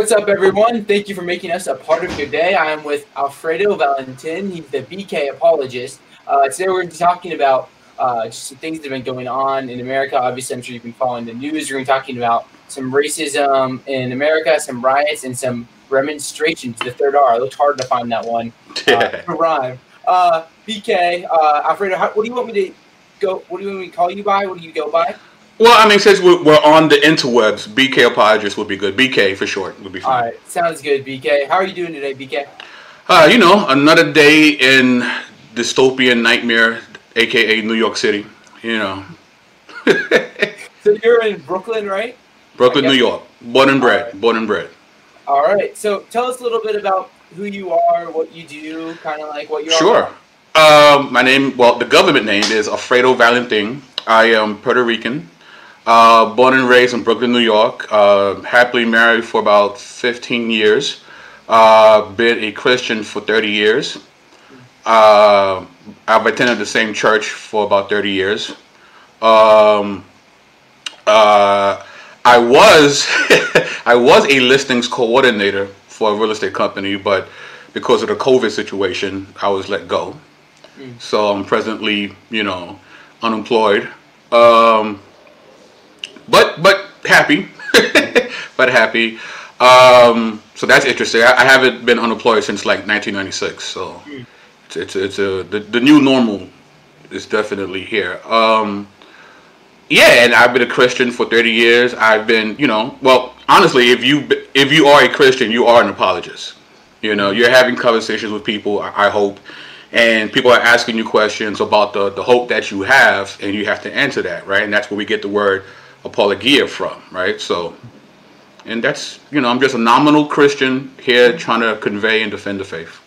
What's up, everyone? Thank you for making us a part of your day. I am with Alfredo Valentin. He's the BK apologist. Uh, today, we're going to be talking about uh, just some things that have been going on in America. Obviously, I'm sure you've been following the news. We're going to be talking about some racism in America, some riots, and some remonstrations. The third R. I looked hard to find that one. Uh, to rhyme. Uh, BK, uh, Alfredo, how, what do you want me to go? What do you want me to call you by? What do you go by? Well, I mean, since we're, we're on the interwebs, BK apologist would be good. BK for short would be fine. All right, sounds good, BK. How are you doing today, BK? Uh, you know, another day in dystopian nightmare, aka New York City. You know. so you're in Brooklyn, right? Brooklyn, New York. Born and bred. Right. Born and bred. All right. So tell us a little bit about who you are, what you do, kind of like what you're. Sure. Um, my name, well, the government name is Alfredo Valentin. I am Puerto Rican. Uh, born and raised in Brooklyn, New York. Uh, happily married for about 15 years. Uh, been a Christian for 30 years. Uh, I've attended the same church for about 30 years. Um, uh, I was I was a listings coordinator for a real estate company, but because of the COVID situation, I was let go. Mm. So I'm presently, you know, unemployed. Um, but but happy, but happy. Um, so that's interesting. I, I, haven't been unemployed since like 1996. So it's it's, it's a the, the new normal is definitely here. Um, yeah, and I've been a Christian for 30 years. I've been, you know, well, honestly, if you if you are a Christian, you are an apologist. You know, you're having conversations with people. I, I hope and people are asking you questions about the, the hope that you have and you have to answer that right and that's where we get the word apologia from, right? So, and that's, you know, I'm just a nominal Christian here trying to convey and defend the faith.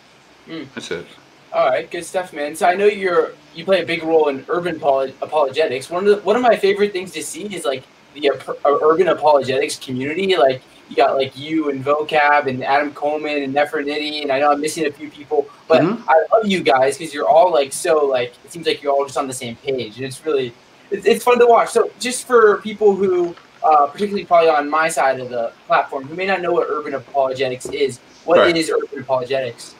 Mm. That's it. All right, good stuff, man. So I know you're you play a big role in urban apologetics. One of the, one of my favorite things to see is like the uh, urban apologetics community. Like you got like you and vocab and Adam Coleman and Nefertiti, and I know I'm missing a few people, but mm-hmm. I love you guys because you're all like so like it seems like you're all just on the same page, and it's really it's, it's fun to watch. So just for people who, uh, particularly probably on my side of the platform, who may not know what urban apologetics is, what right. is urban apologetics?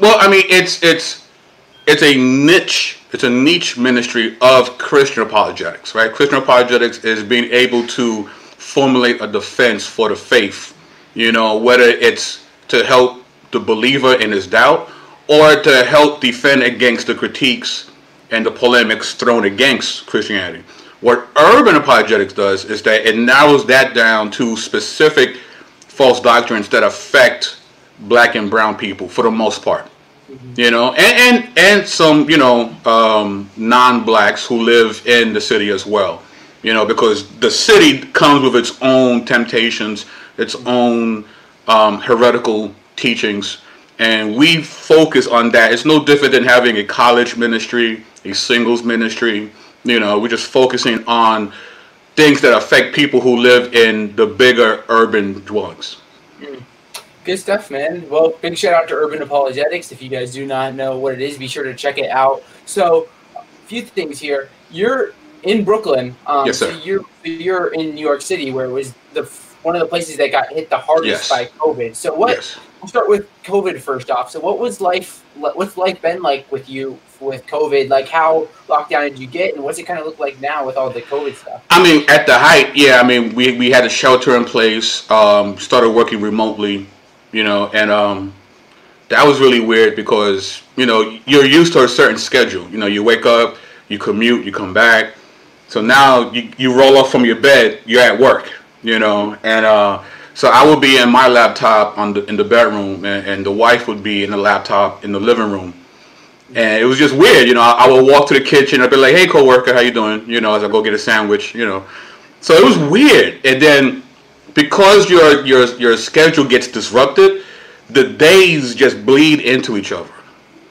Well, I mean, it's it's it's a niche it's a niche ministry of Christian apologetics, right? Christian apologetics is being able to formulate a defense for the faith, you know, whether it's to help the believer in his doubt or to help defend against the critiques and the polemics thrown against Christianity. What urban apologetics does is that it narrows that down to specific false doctrines that affect black and brown people for the most part. You know, and, and and some you know um, non-blacks who live in the city as well. You know, because the city comes with its own temptations, its own um, heretical teachings, and we focus on that. It's no different than having a college ministry a singles ministry. You know, we're just focusing on things that affect people who live in the bigger urban dwellings. Mm. Good stuff, man. Well, big shout out to Urban Apologetics. If you guys do not know what it is, be sure to check it out. So, a few things here. You're in Brooklyn. Um, yes, sir. So you're you're in New York City, where it was the one of the places that got hit the hardest yes. by COVID. So, what? Yes. We'll start with COVID first off. So, what was life? What's life been like with you with COVID? Like, how locked down did you get, and what's it kind of look like now with all the COVID stuff? I mean, at the height, yeah. I mean, we we had a shelter in place. Um, started working remotely, you know, and um, that was really weird because you know you're used to a certain schedule. You know, you wake up, you commute, you come back. So now you, you roll off from your bed, you're at work, you know, and uh, so I would be in my laptop on the in the bedroom, and, and the wife would be in the laptop in the living room and it was just weird, you know. I, I would walk to the kitchen, I'd be like, "Hey, coworker, how you doing?" You know, as I go get a sandwich, you know. So it was weird, and then because your your your schedule gets disrupted, the days just bleed into each other.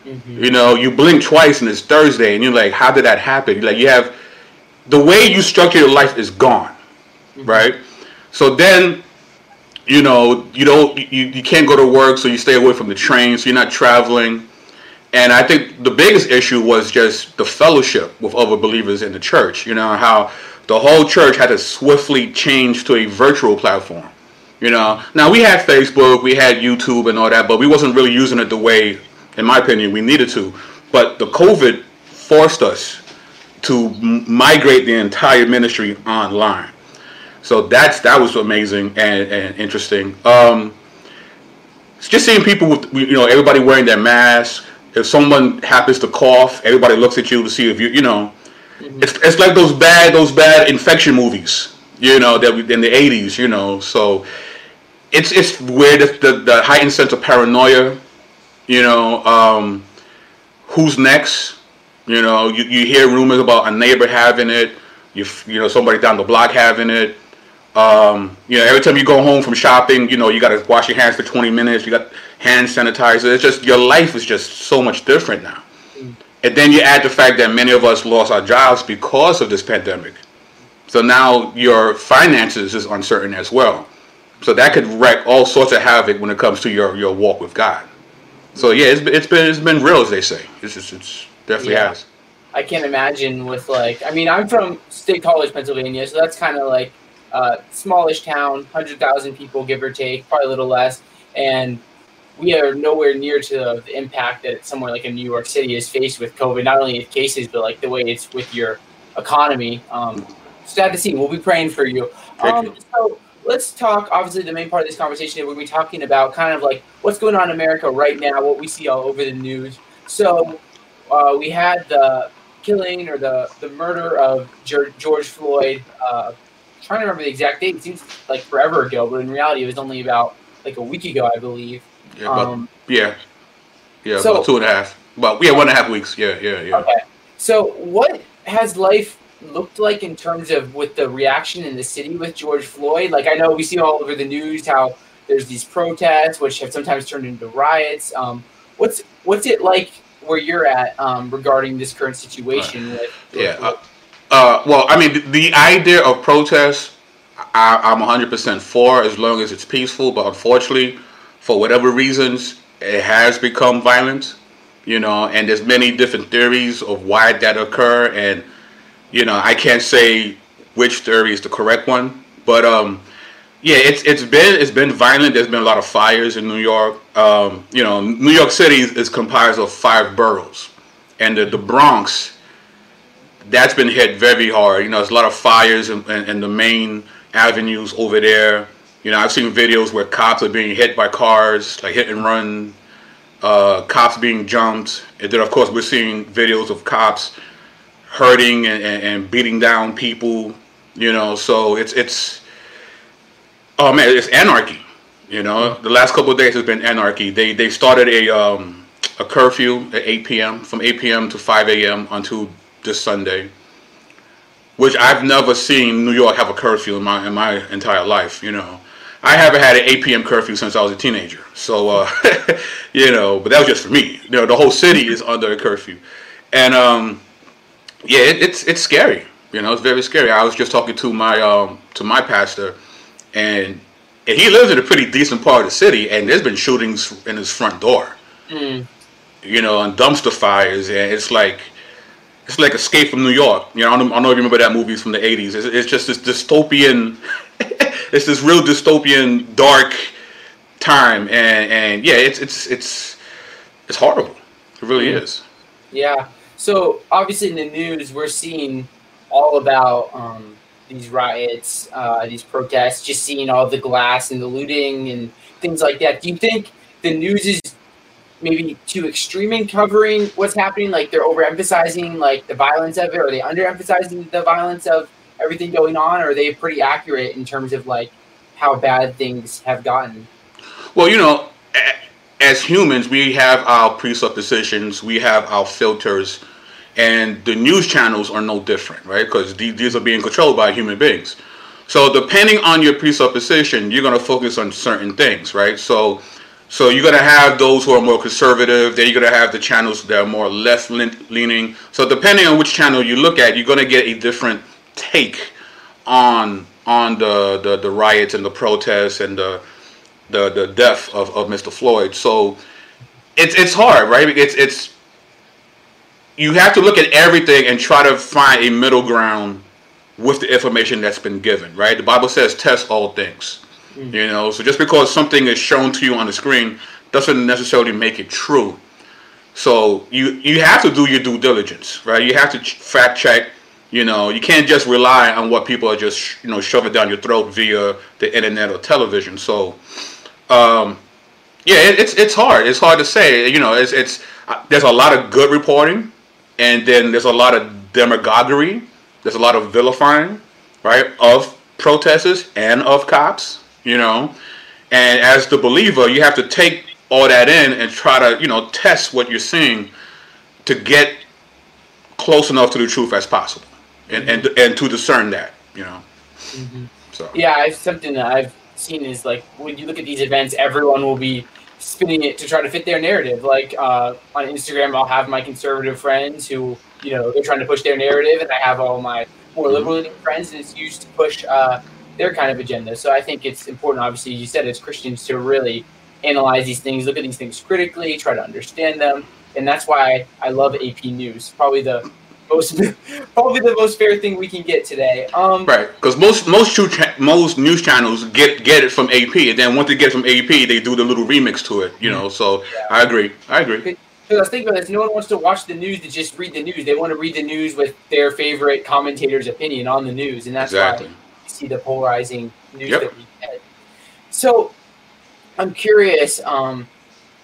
Mm-hmm. You know, you blink twice and it's Thursday, and you're like, "How did that happen?" Like you have the way you structure your life is gone, mm-hmm. right? So then you know you don't you, you can't go to work so you stay away from the train so you're not traveling and I think the biggest issue was just the fellowship with other believers in the church. You know how the whole church had to swiftly change to a virtual platform. You know, now we had Facebook, we had YouTube, and all that, but we wasn't really using it the way, in my opinion, we needed to. But the COVID forced us to migrate the entire ministry online. So that's that was amazing and, and interesting. Um, just seeing people with you know everybody wearing their mask. If someone happens to cough, everybody looks at you to see if you you know. Mm-hmm. It's, it's like those bad those bad infection movies, you know, that we, in the '80s, you know. So it's it's weird the, the heightened sense of paranoia, you know. Um, who's next? You know, you, you hear rumors about a neighbor having it, you you know somebody down the block having it. Um, you know, every time you go home from shopping, you know, you got to wash your hands for 20 minutes. You got hand sanitizer. It's just your life is just so much different now. Mm. And then you add the fact that many of us lost our jobs because of this pandemic. So now your finances is uncertain as well. So that could wreak all sorts of havoc when it comes to your, your walk with God. So yeah, it's, it's been it's been real as they say. It's just, it's definitely yeah. has. I can't imagine with like I mean I'm from State College, Pennsylvania, so that's kind of like uh, smallish town, hundred thousand people, give or take, probably a little less, and we are nowhere near to the impact that somewhere like in New York City is faced with COVID. Not only in cases, but like the way it's with your economy. Um, sad to see. We'll be praying for you. Um, so let's talk. Obviously, the main part of this conversation we'll be talking about kind of like what's going on in America right now, what we see all over the news. So uh, we had the killing or the the murder of George Floyd. Uh, trying to remember the exact date. It seems like forever ago, but in reality, it was only about like a week ago, I believe. Yeah, um, yeah, yeah, so, about two and a half. About yeah, one and a half weeks. Yeah, yeah, yeah. Okay. So, what has life looked like in terms of with the reaction in the city with George Floyd? Like, I know we see all over the news how there's these protests, which have sometimes turned into riots. Um, what's what's it like where you're at um, regarding this current situation? With yeah. Uh, well, I mean, the, idea of protest, I, I'm 100% for as long as it's peaceful. But unfortunately, for whatever reasons, it has become violent. You know, and there's many different theories of why that occur, and you know, I can't say which theory is the correct one, but um, yeah, it's it's been it's been violent. There's been a lot of fires in New York. Um, you know, New York City is comprised of five boroughs, and the, the Bronx that's been hit very hard. You know, there's a lot of fires in, in, in, the main avenues over there. You know, I've seen videos where cops are being hit by cars, like hit and run, uh, cops being jumped. And then, of course, we're seeing videos of cops hurting and, and, and beating down people. You know, so it's it's oh man, it's anarchy. You know, the last couple of days has been anarchy. They they started a um, a curfew at 8 p.m. from 8 p.m. to 5 a.m. until this Sunday, which I've never seen New York have a curfew in my in my entire life. You know, I haven't had an 8 p.m. curfew since I was a teenager. So, uh, you know, but that was just for me. You know, the whole city is under a curfew, and um, yeah, it, it's it's scary. You know, it's very scary. I was just talking to my um, to my pastor, and and he lives in a pretty decent part of the city, and there's been shootings in his front door. Mm. You know, and dumpster fires, and it's like it's like Escape from New York. You know, I don't, I don't know if you remember that movie from the '80s. It's, it's just this dystopian. it's this real dystopian, dark time, and and yeah, it's it's it's it's horrible. It really is. Yeah. So obviously in the news, we're seeing all about um, these riots, uh, these protests, just seeing all the glass and the looting and things like that. Do you think the news is maybe too extreme in covering what's happening? Like they're overemphasizing like the violence of it, or they underemphasizing the violence of everything going on, or are they pretty accurate in terms of like how bad things have gotten? Well, you know, as humans, we have our presuppositions, we have our filters, and the news channels are no different, right? Because these are being controlled by human beings. So depending on your presupposition, you're going to focus on certain things, right? So so you're gonna have those who are more conservative. Then you're gonna have the channels that are more left leaning. So depending on which channel you look at, you're gonna get a different take on on the the, the riots and the protests and the the, the death of, of Mr. Floyd. So it's it's hard, right? It's it's you have to look at everything and try to find a middle ground with the information that's been given, right? The Bible says test all things. Mm. You know, so just because something is shown to you on the screen doesn't necessarily make it true. So you you have to do your due diligence, right? You have to fact check. You know, you can't just rely on what people are just you know shoving down your throat via the internet or television. So, um, yeah, it, it's it's hard. It's hard to say. You know, it's it's uh, there's a lot of good reporting, and then there's a lot of demagoguery. There's a lot of vilifying, right, of protesters and of cops. You know, and as the believer, you have to take all that in and try to you know test what you're seeing to get close enough to the truth as possible, and mm-hmm. and and to discern that. You know. Mm-hmm. So. Yeah, it's something that I've seen is like when you look at these events, everyone will be spinning it to try to fit their narrative. Like uh, on Instagram, I'll have my conservative friends who, you know, they're trying to push their narrative, and I have all my more mm-hmm. liberal friends, and it's used to push uh, their kind of agenda. So I think it's important, obviously, you said as Christians, to really analyze these things, look at these things critically, try to understand them, and that's why I love AP News. Probably the most probably the most fair thing we can get today. Um, right, because most most cha- most news channels get get it from AP, and then once they get it from AP, they do the little remix to it. You know, so yeah. I agree. I agree. Because I was thinking about this, no one wants to watch the news to just read the news. They want to read the news with their favorite commentator's opinion on the news, and that's exactly. why see the polarizing news yep. that we get. So, I'm curious. Um,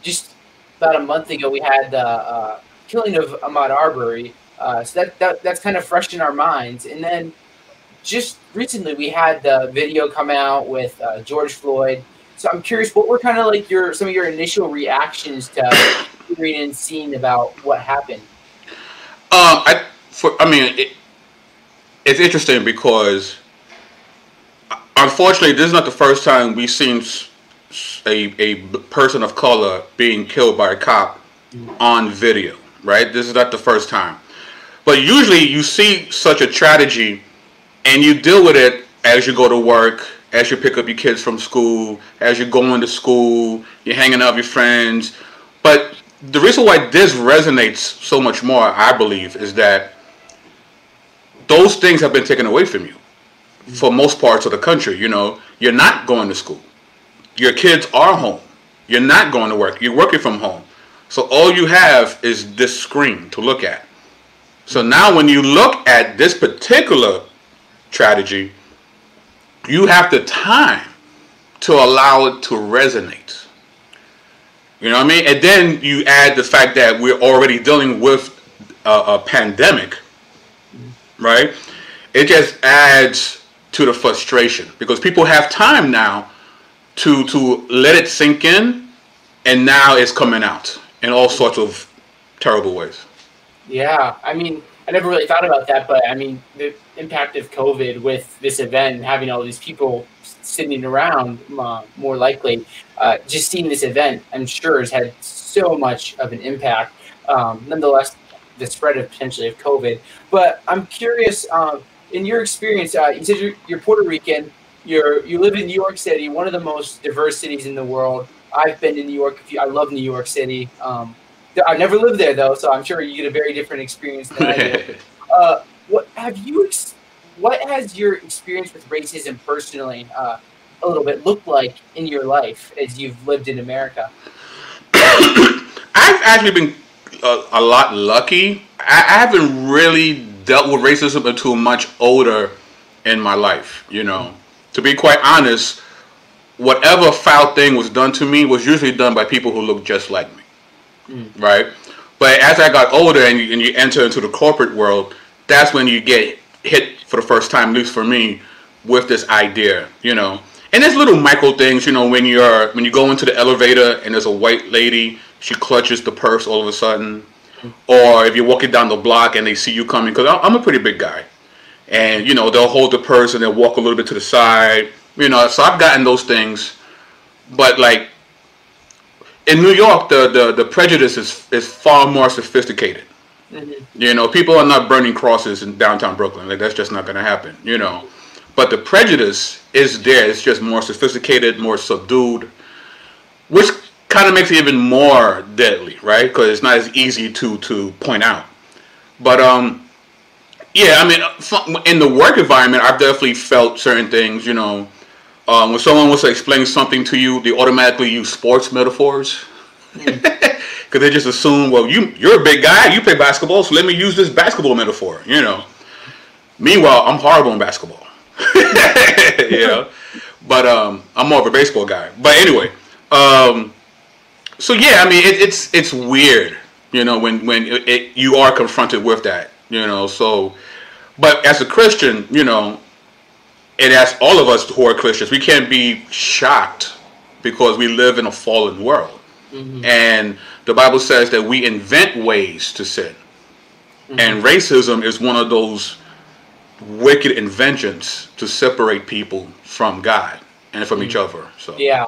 just about a month ago, we had the uh, killing of Ahmaud Arbery. Uh, so that, that that's kind of fresh in our minds. And then just recently we had the video come out with uh, George Floyd. So I'm curious, what were kind of like your some of your initial reactions to hearing and seeing about what happened? Um, I for I mean, it, it's interesting because unfortunately, this is not the first time we've seen a a person of color being killed by a cop on video. Right, this is not the first time. But usually you see such a tragedy and you deal with it as you go to work, as you pick up your kids from school, as you're going to school, you're hanging out with your friends. But the reason why this resonates so much more, I believe, is that those things have been taken away from you for most parts of the country. You know, you're not going to school. Your kids are home. You're not going to work. You're working from home. So all you have is this screen to look at. So now when you look at this particular strategy, you have the time to allow it to resonate. You know what I mean? And then you add the fact that we're already dealing with a, a pandemic, right? It just adds to the frustration because people have time now to to let it sink in, and now it's coming out in all sorts of terrible ways. Yeah, I mean, I never really thought about that, but I mean, the impact of COVID with this event and having all these people sitting around, uh, more likely, uh, just seeing this event, I'm sure has had so much of an impact. Um, nonetheless, the spread of potentially of COVID. But I'm curious, um, in your experience, uh, you said you're, you're Puerto Rican. You're you live in New York City, one of the most diverse cities in the world. I've been to New York. I love New York City. Um, I've never lived there though, so I'm sure you get a very different experience than I do. uh, what have you? What has your experience with racism personally uh, a little bit looked like in your life as you've lived in America? I've actually been a, a lot lucky. I, I, haven't really dealt with racism until much older in my life. You know, to be quite honest, whatever foul thing was done to me was usually done by people who look just like me mm. right? But as I got older and you, and you enter into the corporate world, that's when you get hit for the first time, at least for me, with this idea, you know. And there's little micro things, you know, when you're when you go into the elevator and there's a white lady, she clutches the purse all of a sudden. Or if you're walking down the block and they see you coming, because I'm a pretty big guy, and you know they'll hold the purse and they'll walk a little bit to the side, you know. So I've gotten those things, but like in New York, the, the, the prejudice is, is far more sophisticated. Mm-hmm. You know, people are not burning crosses in downtown Brooklyn. Like that's just not going to happen. You know, but the prejudice is there. It's just more sophisticated, more subdued, which kind of makes it even more deadly, right? Because it's not as easy to to point out. But um, yeah, I mean, in the work environment, I've definitely felt certain things. You know, um, when someone wants to explain something to you, they automatically use sports metaphors. Because they just assume, well, you you're a big guy, you play basketball, so let me use this basketball metaphor. You know. Meanwhile, I'm horrible in basketball. you know, but um, I'm more of a baseball guy. But anyway, um, so yeah, I mean, it, it's it's weird, you know, when when it, it, you are confronted with that, you know. So, but as a Christian, you know, and as all of us who are Christians, we can't be shocked because we live in a fallen world, mm-hmm. and the Bible says that we invent ways to sin, mm-hmm. and racism is one of those wicked inventions to separate people from God and from mm-hmm. each other. So yeah,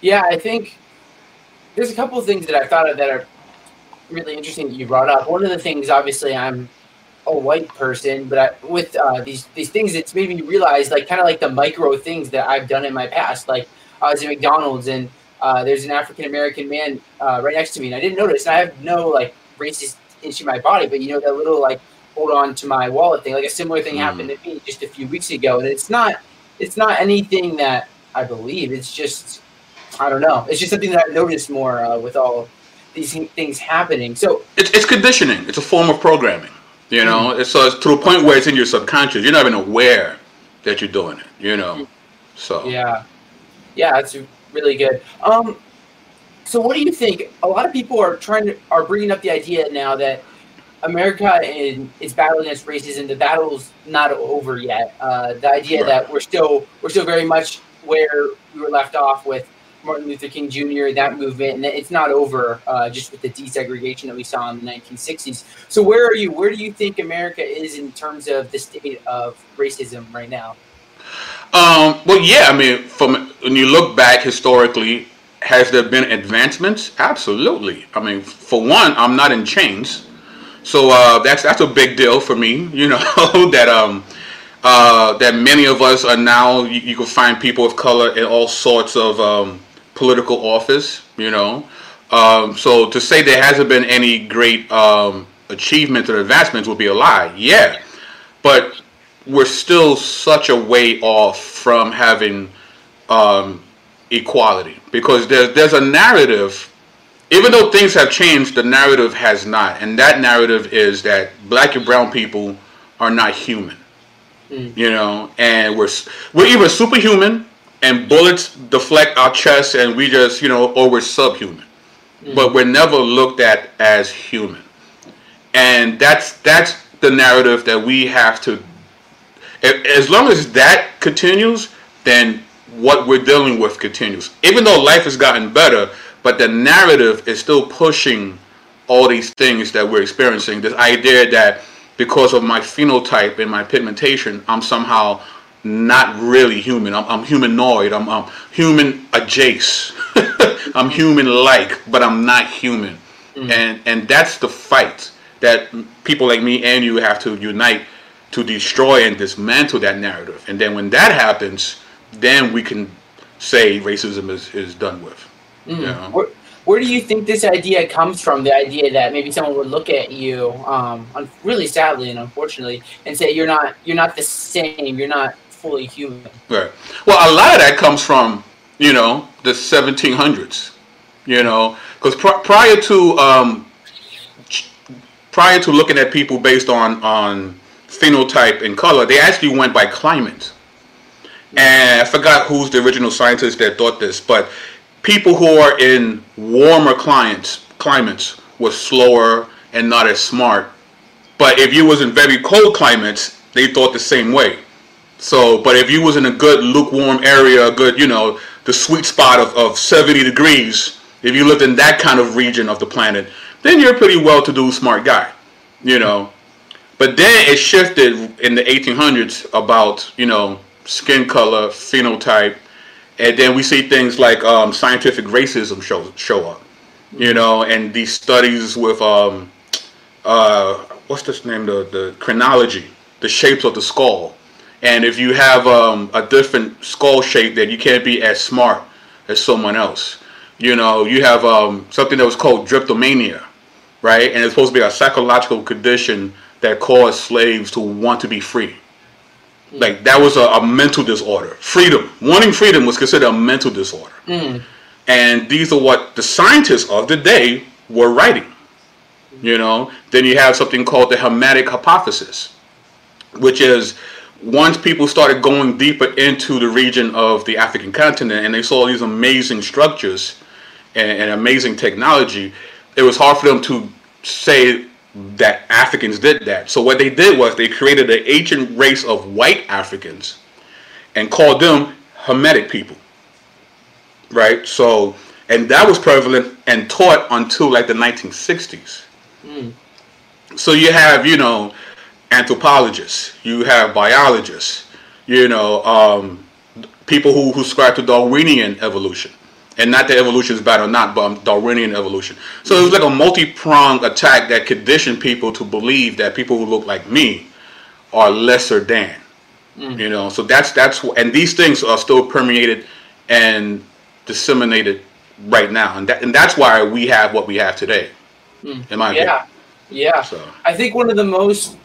yeah, I think there's a couple of things that I thought of that are really interesting that you brought up. One of the things, obviously, I'm a white person, but I, with uh, these these things, it's made me realize, like, kind of like the micro things that I've done in my past. Like, I was at McDonald's and uh, there's an African American man uh, right next to me, and I didn't notice. And I have no like racist issue in my body, but you know that little like hold on to my wallet thing. Like a similar thing mm. happened to me just a few weeks ago, and it's not it's not anything that I believe. It's just I don't know. It's just something that I've noticed more uh, with all these things happening. So it's, it's conditioning. It's a form of programming. You know, mm-hmm. so it's to a point where it's in your subconscious. You're not even aware that you're doing it. You know, mm-hmm. so yeah, yeah, it's really good. Um, so what do you think? A lot of people are trying to are bringing up the idea now that America is battling against racism. The battle's not over yet. Uh, the idea right. that we're still we're still very much where we were left off with Martin Luther King Jr. that movement, and it's not over uh, just with the desegregation that we saw in the 1960s. So where are you? Where do you think America is in terms of the state of racism right now? Um, well, yeah. I mean, from when you look back historically, has there been advancements? Absolutely. I mean, for one, I'm not in chains. So uh, that's that's a big deal for me. You know that um, uh, that many of us are now. You, you, can find people of color in all sorts of um, political office. You know, um, so to say there hasn't been any great um, achievements or advancements would be a lie. Yeah, but we're still such a way off from having um, equality because there's there's a narrative even though things have changed, the narrative has not, and that narrative is that black and brown people are not human. Mm. You know, and we're we're either superhuman and bullets deflect our chest and we just you know, or we're subhuman, mm. but we're never looked at as human, and that's that's the narrative that we have to. As long as that continues, then what we're dealing with continues. Even though life has gotten better, but the narrative is still pushing all these things that we're experiencing. This idea that because of my phenotype and my pigmentation, I'm somehow not really human. I'm, I'm humanoid. I'm, I'm human adjacent. I'm human like, but I'm not human. Mm-hmm. And and that's the fight that people like me and you have to unite to destroy and dismantle that narrative. And then when that happens, then we can say racism is, is done with. Mm. Yeah. Where, where do you think this idea comes from? The idea that maybe someone would look at you, um, really sadly and unfortunately, and say you're not you're not the same. You're not fully human. Right. Well, a lot of that comes from you know the 1700s. You know, because pr- prior to um, prior to looking at people based on on phenotype and color, they actually went by climate. And I forgot who's the original scientist that thought this, but people who are in warmer climates climates were slower and not as smart. But if you was in very cold climates, they thought the same way. So, but if you was in a good lukewarm area, a good, you know, the sweet spot of, of 70 degrees, if you lived in that kind of region of the planet, then you're a pretty well-to-do smart guy, you know. But then it shifted in the 1800s about, you know, skin color, phenotype, and then we see things like um, scientific racism show show up, you know, and these studies with um, uh, what's this name the the chronology, the shapes of the skull, and if you have um, a different skull shape, then you can't be as smart as someone else. You know, you have um, something that was called drapetomania, right? And it's supposed to be a psychological condition that caused slaves to want to be free. Like that was a, a mental disorder. Freedom, wanting freedom, was considered a mental disorder. Mm. And these are what the scientists of the day were writing. You know, then you have something called the Hamitic hypothesis, which is once people started going deeper into the region of the African continent and they saw these amazing structures and, and amazing technology, it was hard for them to say that Africans did that. So what they did was they created an ancient race of white Africans and called them Hamitic people. Right? So and that was prevalent and taught until like the 1960s. Mm. So you have, you know, anthropologists, you have biologists, you know, um, people who, who subscribe to Darwinian evolution. And not that evolution is bad or not, but um, Darwinian evolution. So it was like a multi-pronged attack that conditioned people to believe that people who look like me are lesser than. Mm. You know, so that's that's and these things are still permeated and disseminated right now, and that and that's why we have what we have today. Mm. In my Yeah. Yeah. So I think one of the most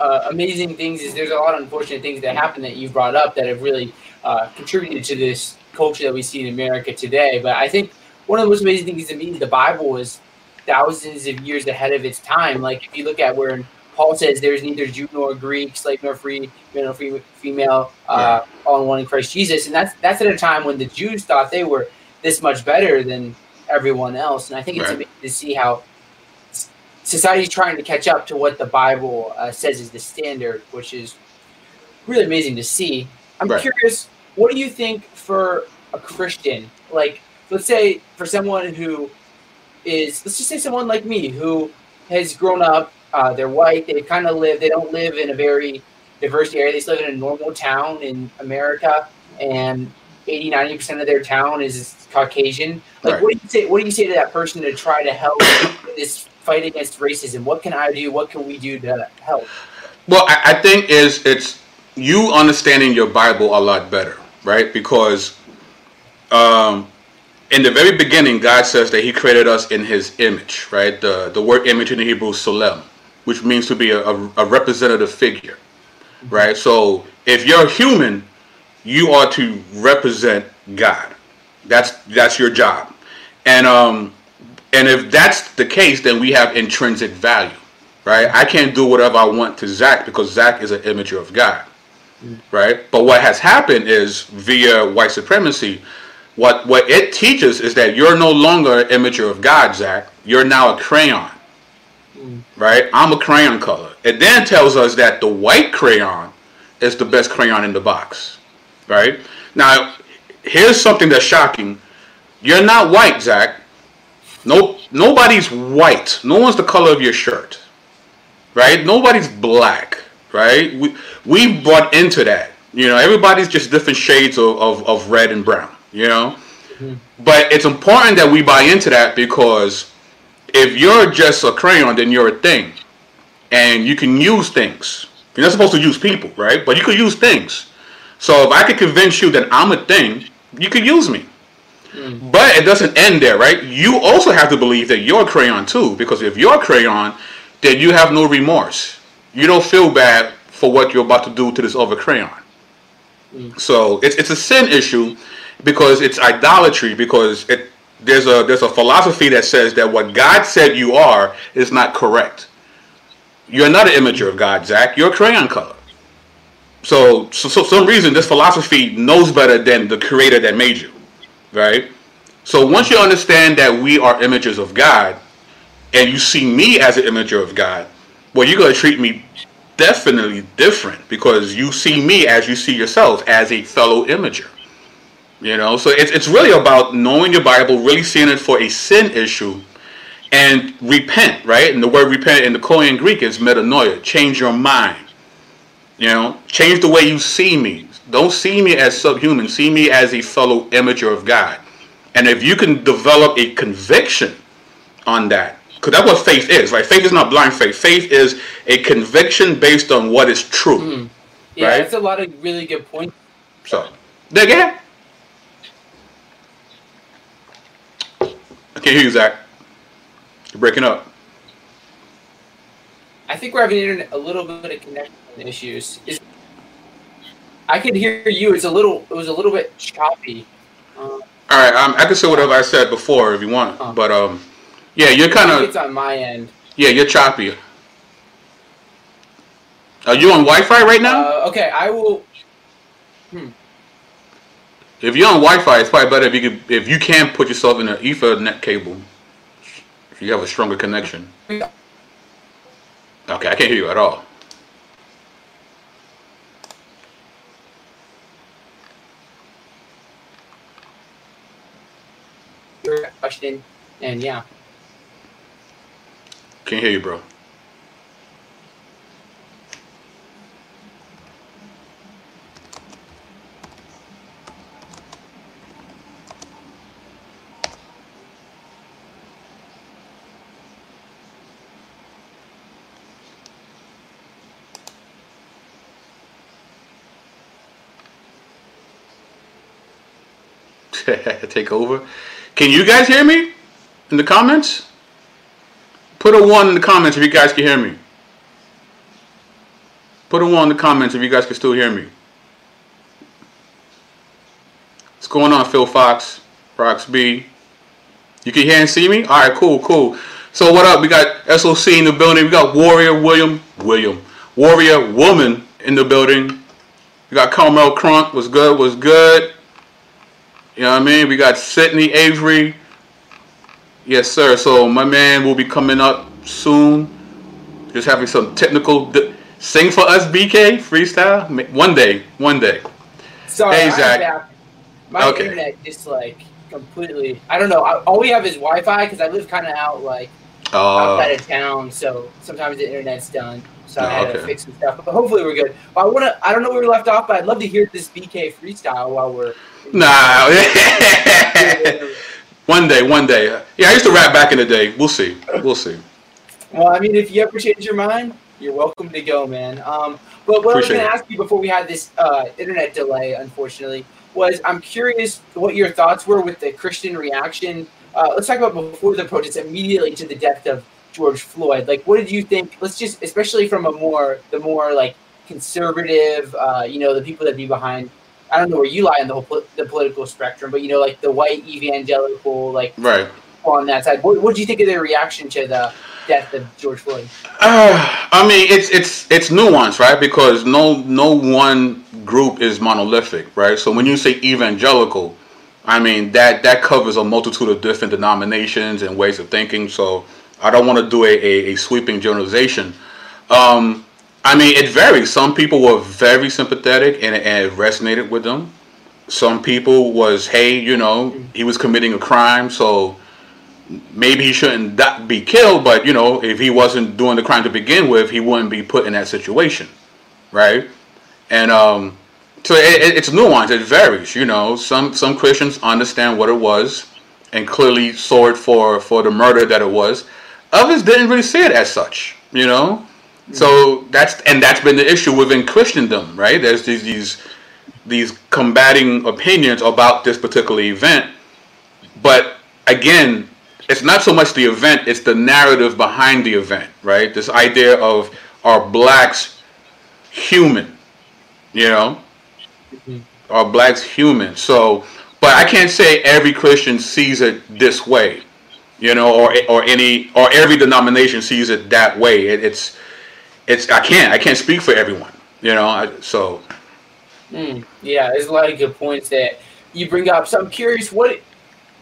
uh, amazing things is there's a lot of unfortunate things that happen that you've brought up that have really uh, contributed to this culture that we see in America today. But I think one of the most amazing things to me is the Bible was thousands of years ahead of its time. Like if you look at where Paul says there's neither Jew nor Greek, slave nor free, male nor free, female, uh, all in one in Christ Jesus, and that's that's at a time when the Jews thought they were this much better than everyone else. And I think it's Right. amazing to see how s- society's trying to catch up to what the Bible uh, says is the standard, which is really amazing to see. I'm Right. curious, what do you think for a Christian? Like, let's say for someone who is, let's just say someone like me who has grown up, uh, they're white, they kind of live, they don't live in a very diverse area, they just live in a normal town in America, and 80, 90% of their town is Caucasian. Like, Right. what do you say? What do you say to that person to try to help this fight against racism? What can I do? What can we do to help? Well, I, I think is it's you understanding your Bible a lot better, right? Because um, in the very beginning, God says that He created us in His image, right? The the word image in the Hebrew is tselem, which means to be a, a, a representative figure, right? So if you're human, you are to represent God. That's that's your job, and um, and if that's the case, then we have intrinsic value, right? I can't do whatever I want to Zach because Zach is an imager of God, right? But what has happened is via white supremacy, what what it teaches is that you're no longer an imager of God, Zach. You're now a crayon, right? I'm a crayon color. It then tells us that the white crayon is the best crayon in the box, right? Now, here's something that's shocking. You're not white, Zach. No, nobody's white. No one's the color of your shirt, right? Nobody's black, right? We we brought into that. You know, everybody's just different shades of, of, of red and brown. You know, mm-hmm. but it's important that we buy into that because if you're just a crayon, then you're a thing, and you can use things. You're not supposed to use people, right? But you could use things. So if I could convince you that I'm a thing, you could use me. Mm. But it doesn't end there, right? You also have to believe that you're a crayon too, because if you're a crayon, then you have no remorse. You don't feel bad for what you're about to do to this other crayon. Mm. So it's it's a sin issue because it's idolatry because it there's a there's a philosophy that says that what God said you are is not correct. You're not an imager of God, Zach. You're a crayon color. So, so, so some reason this philosophy knows better than the creator that made you, right? So once you understand that we are images of God, and you see me as an imager of God, well, you're gonna treat me definitely different because you see me as you see yourself as a fellow imager. You know, so it's it's really about knowing your Bible, really seeing it for a sin issue, and repent, right? And the word repent in the Koine Greek is metanoia, change your mind. You know, change the way you see me. Don't see me as subhuman. See me as a fellow imager of God. And if you can develop a conviction on that, because that's what faith is, right? Faith is not blind faith. Faith is a conviction based on what is true. Mm. Yeah, Right. that's a lot of really good points. So, there again. I can't hear you, Zach. You're breaking up. I think we're having internet, a little bit of connection issues. Is, I could hear you. It's a little. It was a little bit choppy. Uh, All right, um, I can say whatever I said before if you want, uh, but um, yeah, you're kind of. It's on my end. Yeah, you're choppy. Are you on Wi-Fi right now? Uh, okay, I will. Hmm. If you're on Wi-Fi, it's probably better if you could, if you can put yourself in an Ethernet cable. If you have a stronger connection. Okay, I can't hear you at all. question, and yeah. Can't hear you, bro. take over. Can you guys hear me in the comments? Put a one in the comments if you guys can hear me. Put a one in the comments if you guys can still hear me. What's going on, Phil Fox, Rox B? You can hear and see me? All right, cool, cool. So what up? We got SOC in the building. We got Warrior William, William, Warrior Woman in the building. We got Carmel Crunk. Was good? Was good? You know what I mean? We got Sydney Avery. Yes, sir. So my man will be coming up soon. Just having some technical. Sing for us, BK freestyle. One day, one day. Sorry, hey, Zach. My okay. internet just like completely. I don't know. all we have is Wi-Fi because I live kind of out like uh, outside of town, so sometimes the internet's done. So I had okay. to fix some stuff. But hopefully we're good. But I wanna. I don't know where we left off, but I'd love to hear this BK freestyle while we're Nah. one day, one day. Yeah, I used to rap back in the day. We'll see. We'll see. Well, I mean, if you ever change your mind, you're welcome to go, man. Um, but what Appreciate I was going to ask you before we had this uh, internet delay, unfortunately, was I'm curious what your thoughts were with the Christian reaction. Uh, let's talk about before the protests, immediately to the death of George Floyd. Like, what did you think? Let's just, especially from a more, the more like conservative, uh, you know, the people that be behind I don't know where you lie on the whole the political spectrum, but you know, like the white evangelical, like right on that side. What, what did you think of their reaction to the death of George Floyd? Uh, I mean, it's it's it's nuanced, right? Because no no one group is monolithic, right? So when you say evangelical, I mean that that covers a multitude of different denominations and ways of thinking. So I don't want to do a, a, a sweeping generalization. Um, I mean, it varies. Some people were very sympathetic and, and it resonated with them. Some people was, hey, you know, he was committing a crime, so maybe he shouldn't be killed. But you know, if he wasn't doing the crime to begin with, he wouldn't be put in that situation, right? And um, so it, it's nuanced. It varies. You know, some some Christians understand what it was and clearly saw it for for the murder that it was. Others didn't really see it as such. You know, so that's and that's been the issue within Christendom, right? There's these these these combating opinions about this particular event, but again, it's not so much the event; it's the narrative behind the event, right? This idea of are blacks human, you know, mm-hmm. are blacks human? So, but I can't say every Christian sees it this way, you know, or or any or every denomination sees it that way. It, it's it's I can't I can't speak for everyone. You know, I, so. Mm, yeah, there's a lot of good points that you bring up. So I'm curious, what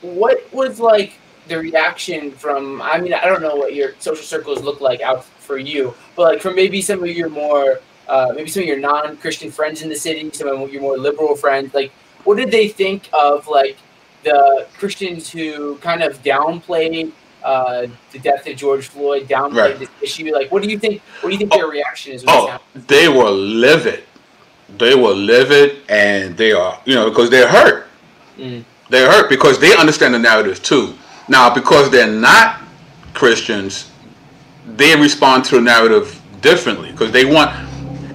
what was like the reaction from? I mean, I don't know what your social circles look like out for you, but like from maybe some of your more uh, maybe some of your non-Christian friends in the city, some of your more liberal friends. Like, what did they think of like the Christians who kind of downplayed uh, the death of George Floyd, downplayed right. this issue. Like, what do you think? What do you think oh, their reaction is? oh, they were livid. They were livid, and they are, you know, because they're hurt. Mm. They're hurt because they understand the narrative too. Now, because they're not Christians, they respond to the narrative differently because they want.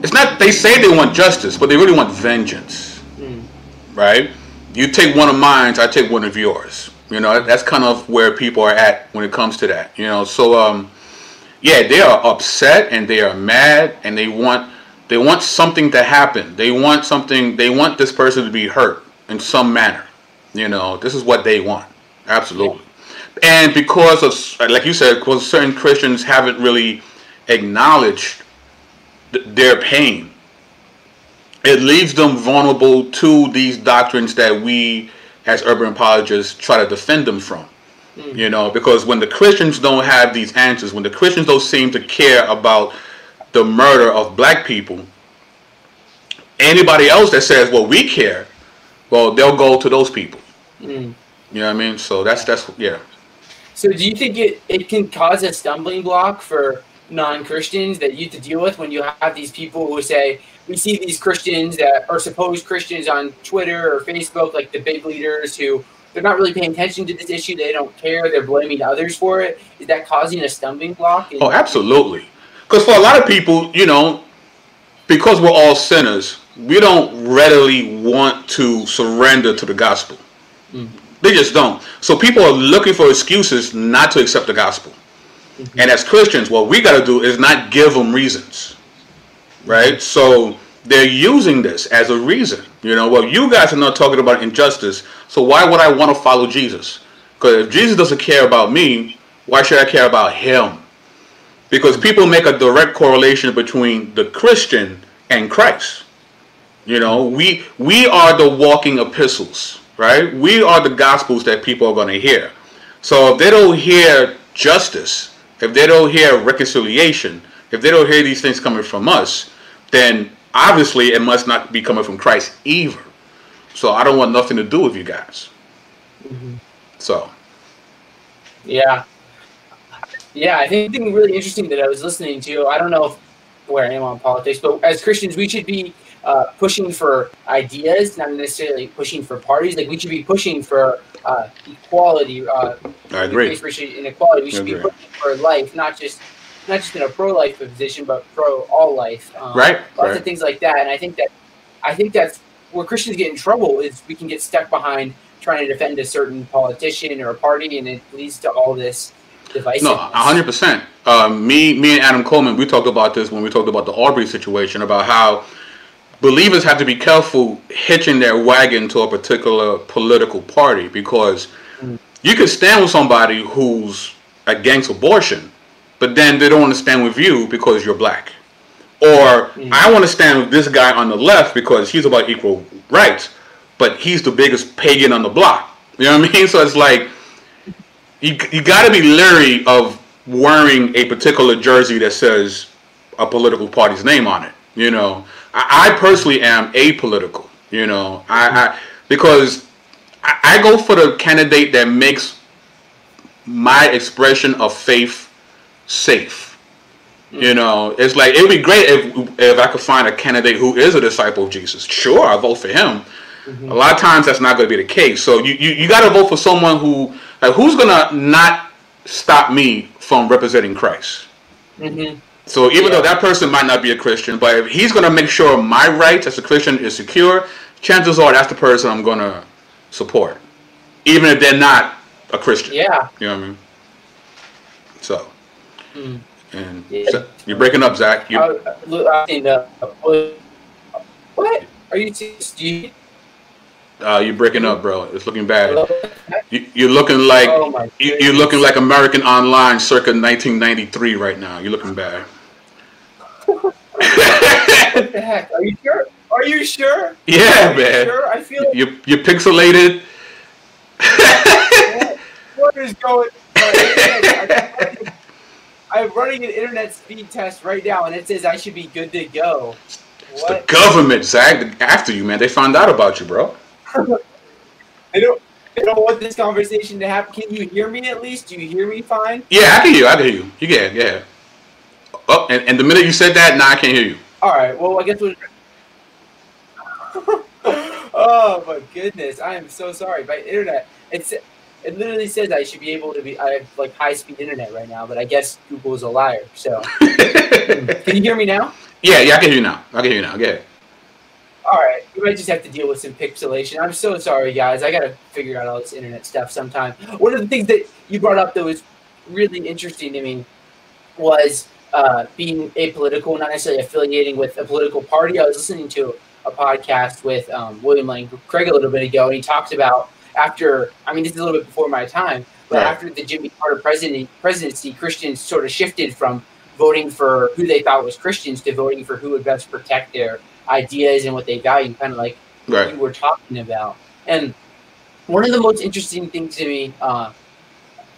It's not they say they want justice, but they really want vengeance, mm. right? You take one of mine, I take one of yours. You know, that's kind of where people are at when it comes to that. You know, so um, yeah, they are upset and they are mad and they want They want something to happen. They want something. They want this person to be hurt in some manner. You know, this is what they want. Absolutely. And because of, like you said, because certain Christians haven't really acknowledged th- their pain, it leaves them vulnerable to these doctrines that we, as urban apologists, try to defend them from. Mm. You know, because when the Christians don't have these answers, when the Christians don't seem to care about the murder of black people, anybody else that says, well, we care, well, they'll go to those people. Mm. You know what I mean? So that's that's yeah. So do you think it, it can cause a stumbling block for non-Christians that you have to deal with when you have these people who say we see these Christians that are supposed Christians on Twitter or Facebook, like the big leaders who they're not really paying attention to this issue. They don't care. They're blaming others for it. Is that causing a stumbling block? oh, absolutely. Because for a lot of people, you know, because we're all sinners, we don't readily want to surrender to the gospel. Mm-hmm. They just don't. So people are looking for excuses not to accept the gospel. And as Christians, what we got to do is not give them reasons, right? So they're using this as a reason. You know, well, you guys are not talking about injustice, so why would I want to follow Jesus? Because if Jesus doesn't care about me, why should I care about him? Because people make a direct correlation between the Christian and Christ. You know, we we are the walking epistles, right? We are the gospels that people are going to hear. So if they don't hear justice, if they don't hear reconciliation, if they don't hear these things coming from us, then obviously it must not be coming from Christ either. So I don't want nothing to do with you guys. Mm-hmm. So. Yeah. Yeah, I think something really interesting that I was listening to. I don't know if, where I am on politics, but as Christians, we should be uh, pushing for ideas, not necessarily pushing for parties. Like we should be pushing for uh, equality. Uh, I agree. Inequality. We should be pushing for life, not just not just in a pro-life position, but pro all life. Um, right. Lots right. of things like that, and I think that I think that's where Christians get in trouble is we can get stuck behind trying to defend a certain politician or a party, and it leads to all this divisiveness. No, hundred um, percent. Me, me and Adam Coleman, we talked about this when we talked about the Arbery situation about how believers have to be careful hitching their wagon to a particular political party because mm. you can stand with somebody who's against abortion, but then they don't want to stand with you because you're black. Or mm. I want to stand with this guy on the left because he's about equal rights, but he's the biggest pagan on the block. You know what I mean? So it's like you you got to be leery of wearing a particular jersey that says a political party's name on it. You know, I, I personally am apolitical. You know, I, I because I, I go for the candidate that makes my expression of faith safe. You know, it's like it would be great if if I could find a candidate who is a disciple of Jesus. Sure, I vote for him. Mm-hmm. A lot of times that's not going to be the case. So you you, you got to vote for someone who like who's going to not stop me from representing Christ. Mm-hmm. So even yeah. though that person might not be a Christian, but if he's going to make sure my rights as a Christian is secure, chances are that's the person I'm going to support, even if they're not a Christian. Yeah. You know what I mean? So. Mm. And yeah. so, you're breaking up, Zach. You, uh, uh, what are you? you uh, you're breaking up, bro. It's looking bad. You, are looking like oh you, are looking like America Online circa 1993 right now. You're looking bad. What the heck? Are you sure? Are you sure? Yeah, man. Sure? I feel you. You're pixelated. what, what is going? on? I'm running an internet speed test right now, and it says I should be good to go. It's the government, Zach. After you, man. They found out about you, bro. they don't. They don't want this conversation to happen. Can you hear me at least? Do you hear me fine? Yeah, I can hear you. I can hear you. You can, yeah. Oh, and, and the minute you said that, now I can't hear you. All right. Well, I guess we'll. oh my goodness! I am so sorry. My internet. It's it literally says I should be able to be. I have like high speed internet right now, but I guess Google is a liar. So, can you hear me now? Yeah, yeah, I can hear you now. I can hear you now. Ahead. All right, you might just have to deal with some pixelation. I'm so sorry, guys. I gotta figure out all this internet stuff sometime. One of the things that you brought up that was really interesting to me was uh, being apolitical, not necessarily affiliating with a political party. I was listening to a podcast with um, William Lane Craig a little bit ago, and he talked about after. I mean, this is a little bit before my time, but Right. after the Jimmy Carter presidency, presidency, Christians sort of shifted from voting for who they thought was Christians to voting for who would best protect their ideas and what they value, kind of like Right. you were talking about. And one of the most interesting things to me uh,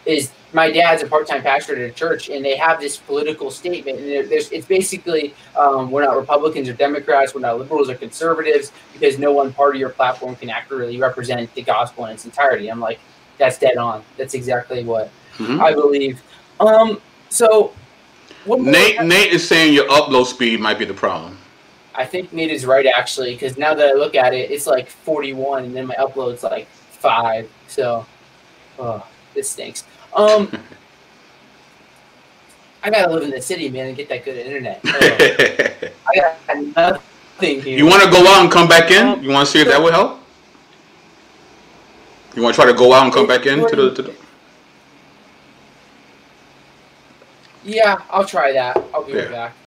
is my dad's a part-time pastor at a church, and they have this political statement, and there's it's basically um, we're not Republicans or Democrats, we're not liberals or conservatives, because no one party or platform can accurately represent the gospel in its entirety. I'm like, that's dead on. That's exactly what Mhm. I believe. Um, so. Nate Nate is saying your upload speed might be the problem. I think Nate is right actually, because now that I look at it, it's like 41, and then my upload's like five. So, oh, this stinks. Um, I gotta live in the city, man, and get that good internet. I got nothing here. you want to go out and come back in? Um, You want to see if that would help? You want to try to go out and come back in to the, to the Yeah, I'll try that. I'll be right back.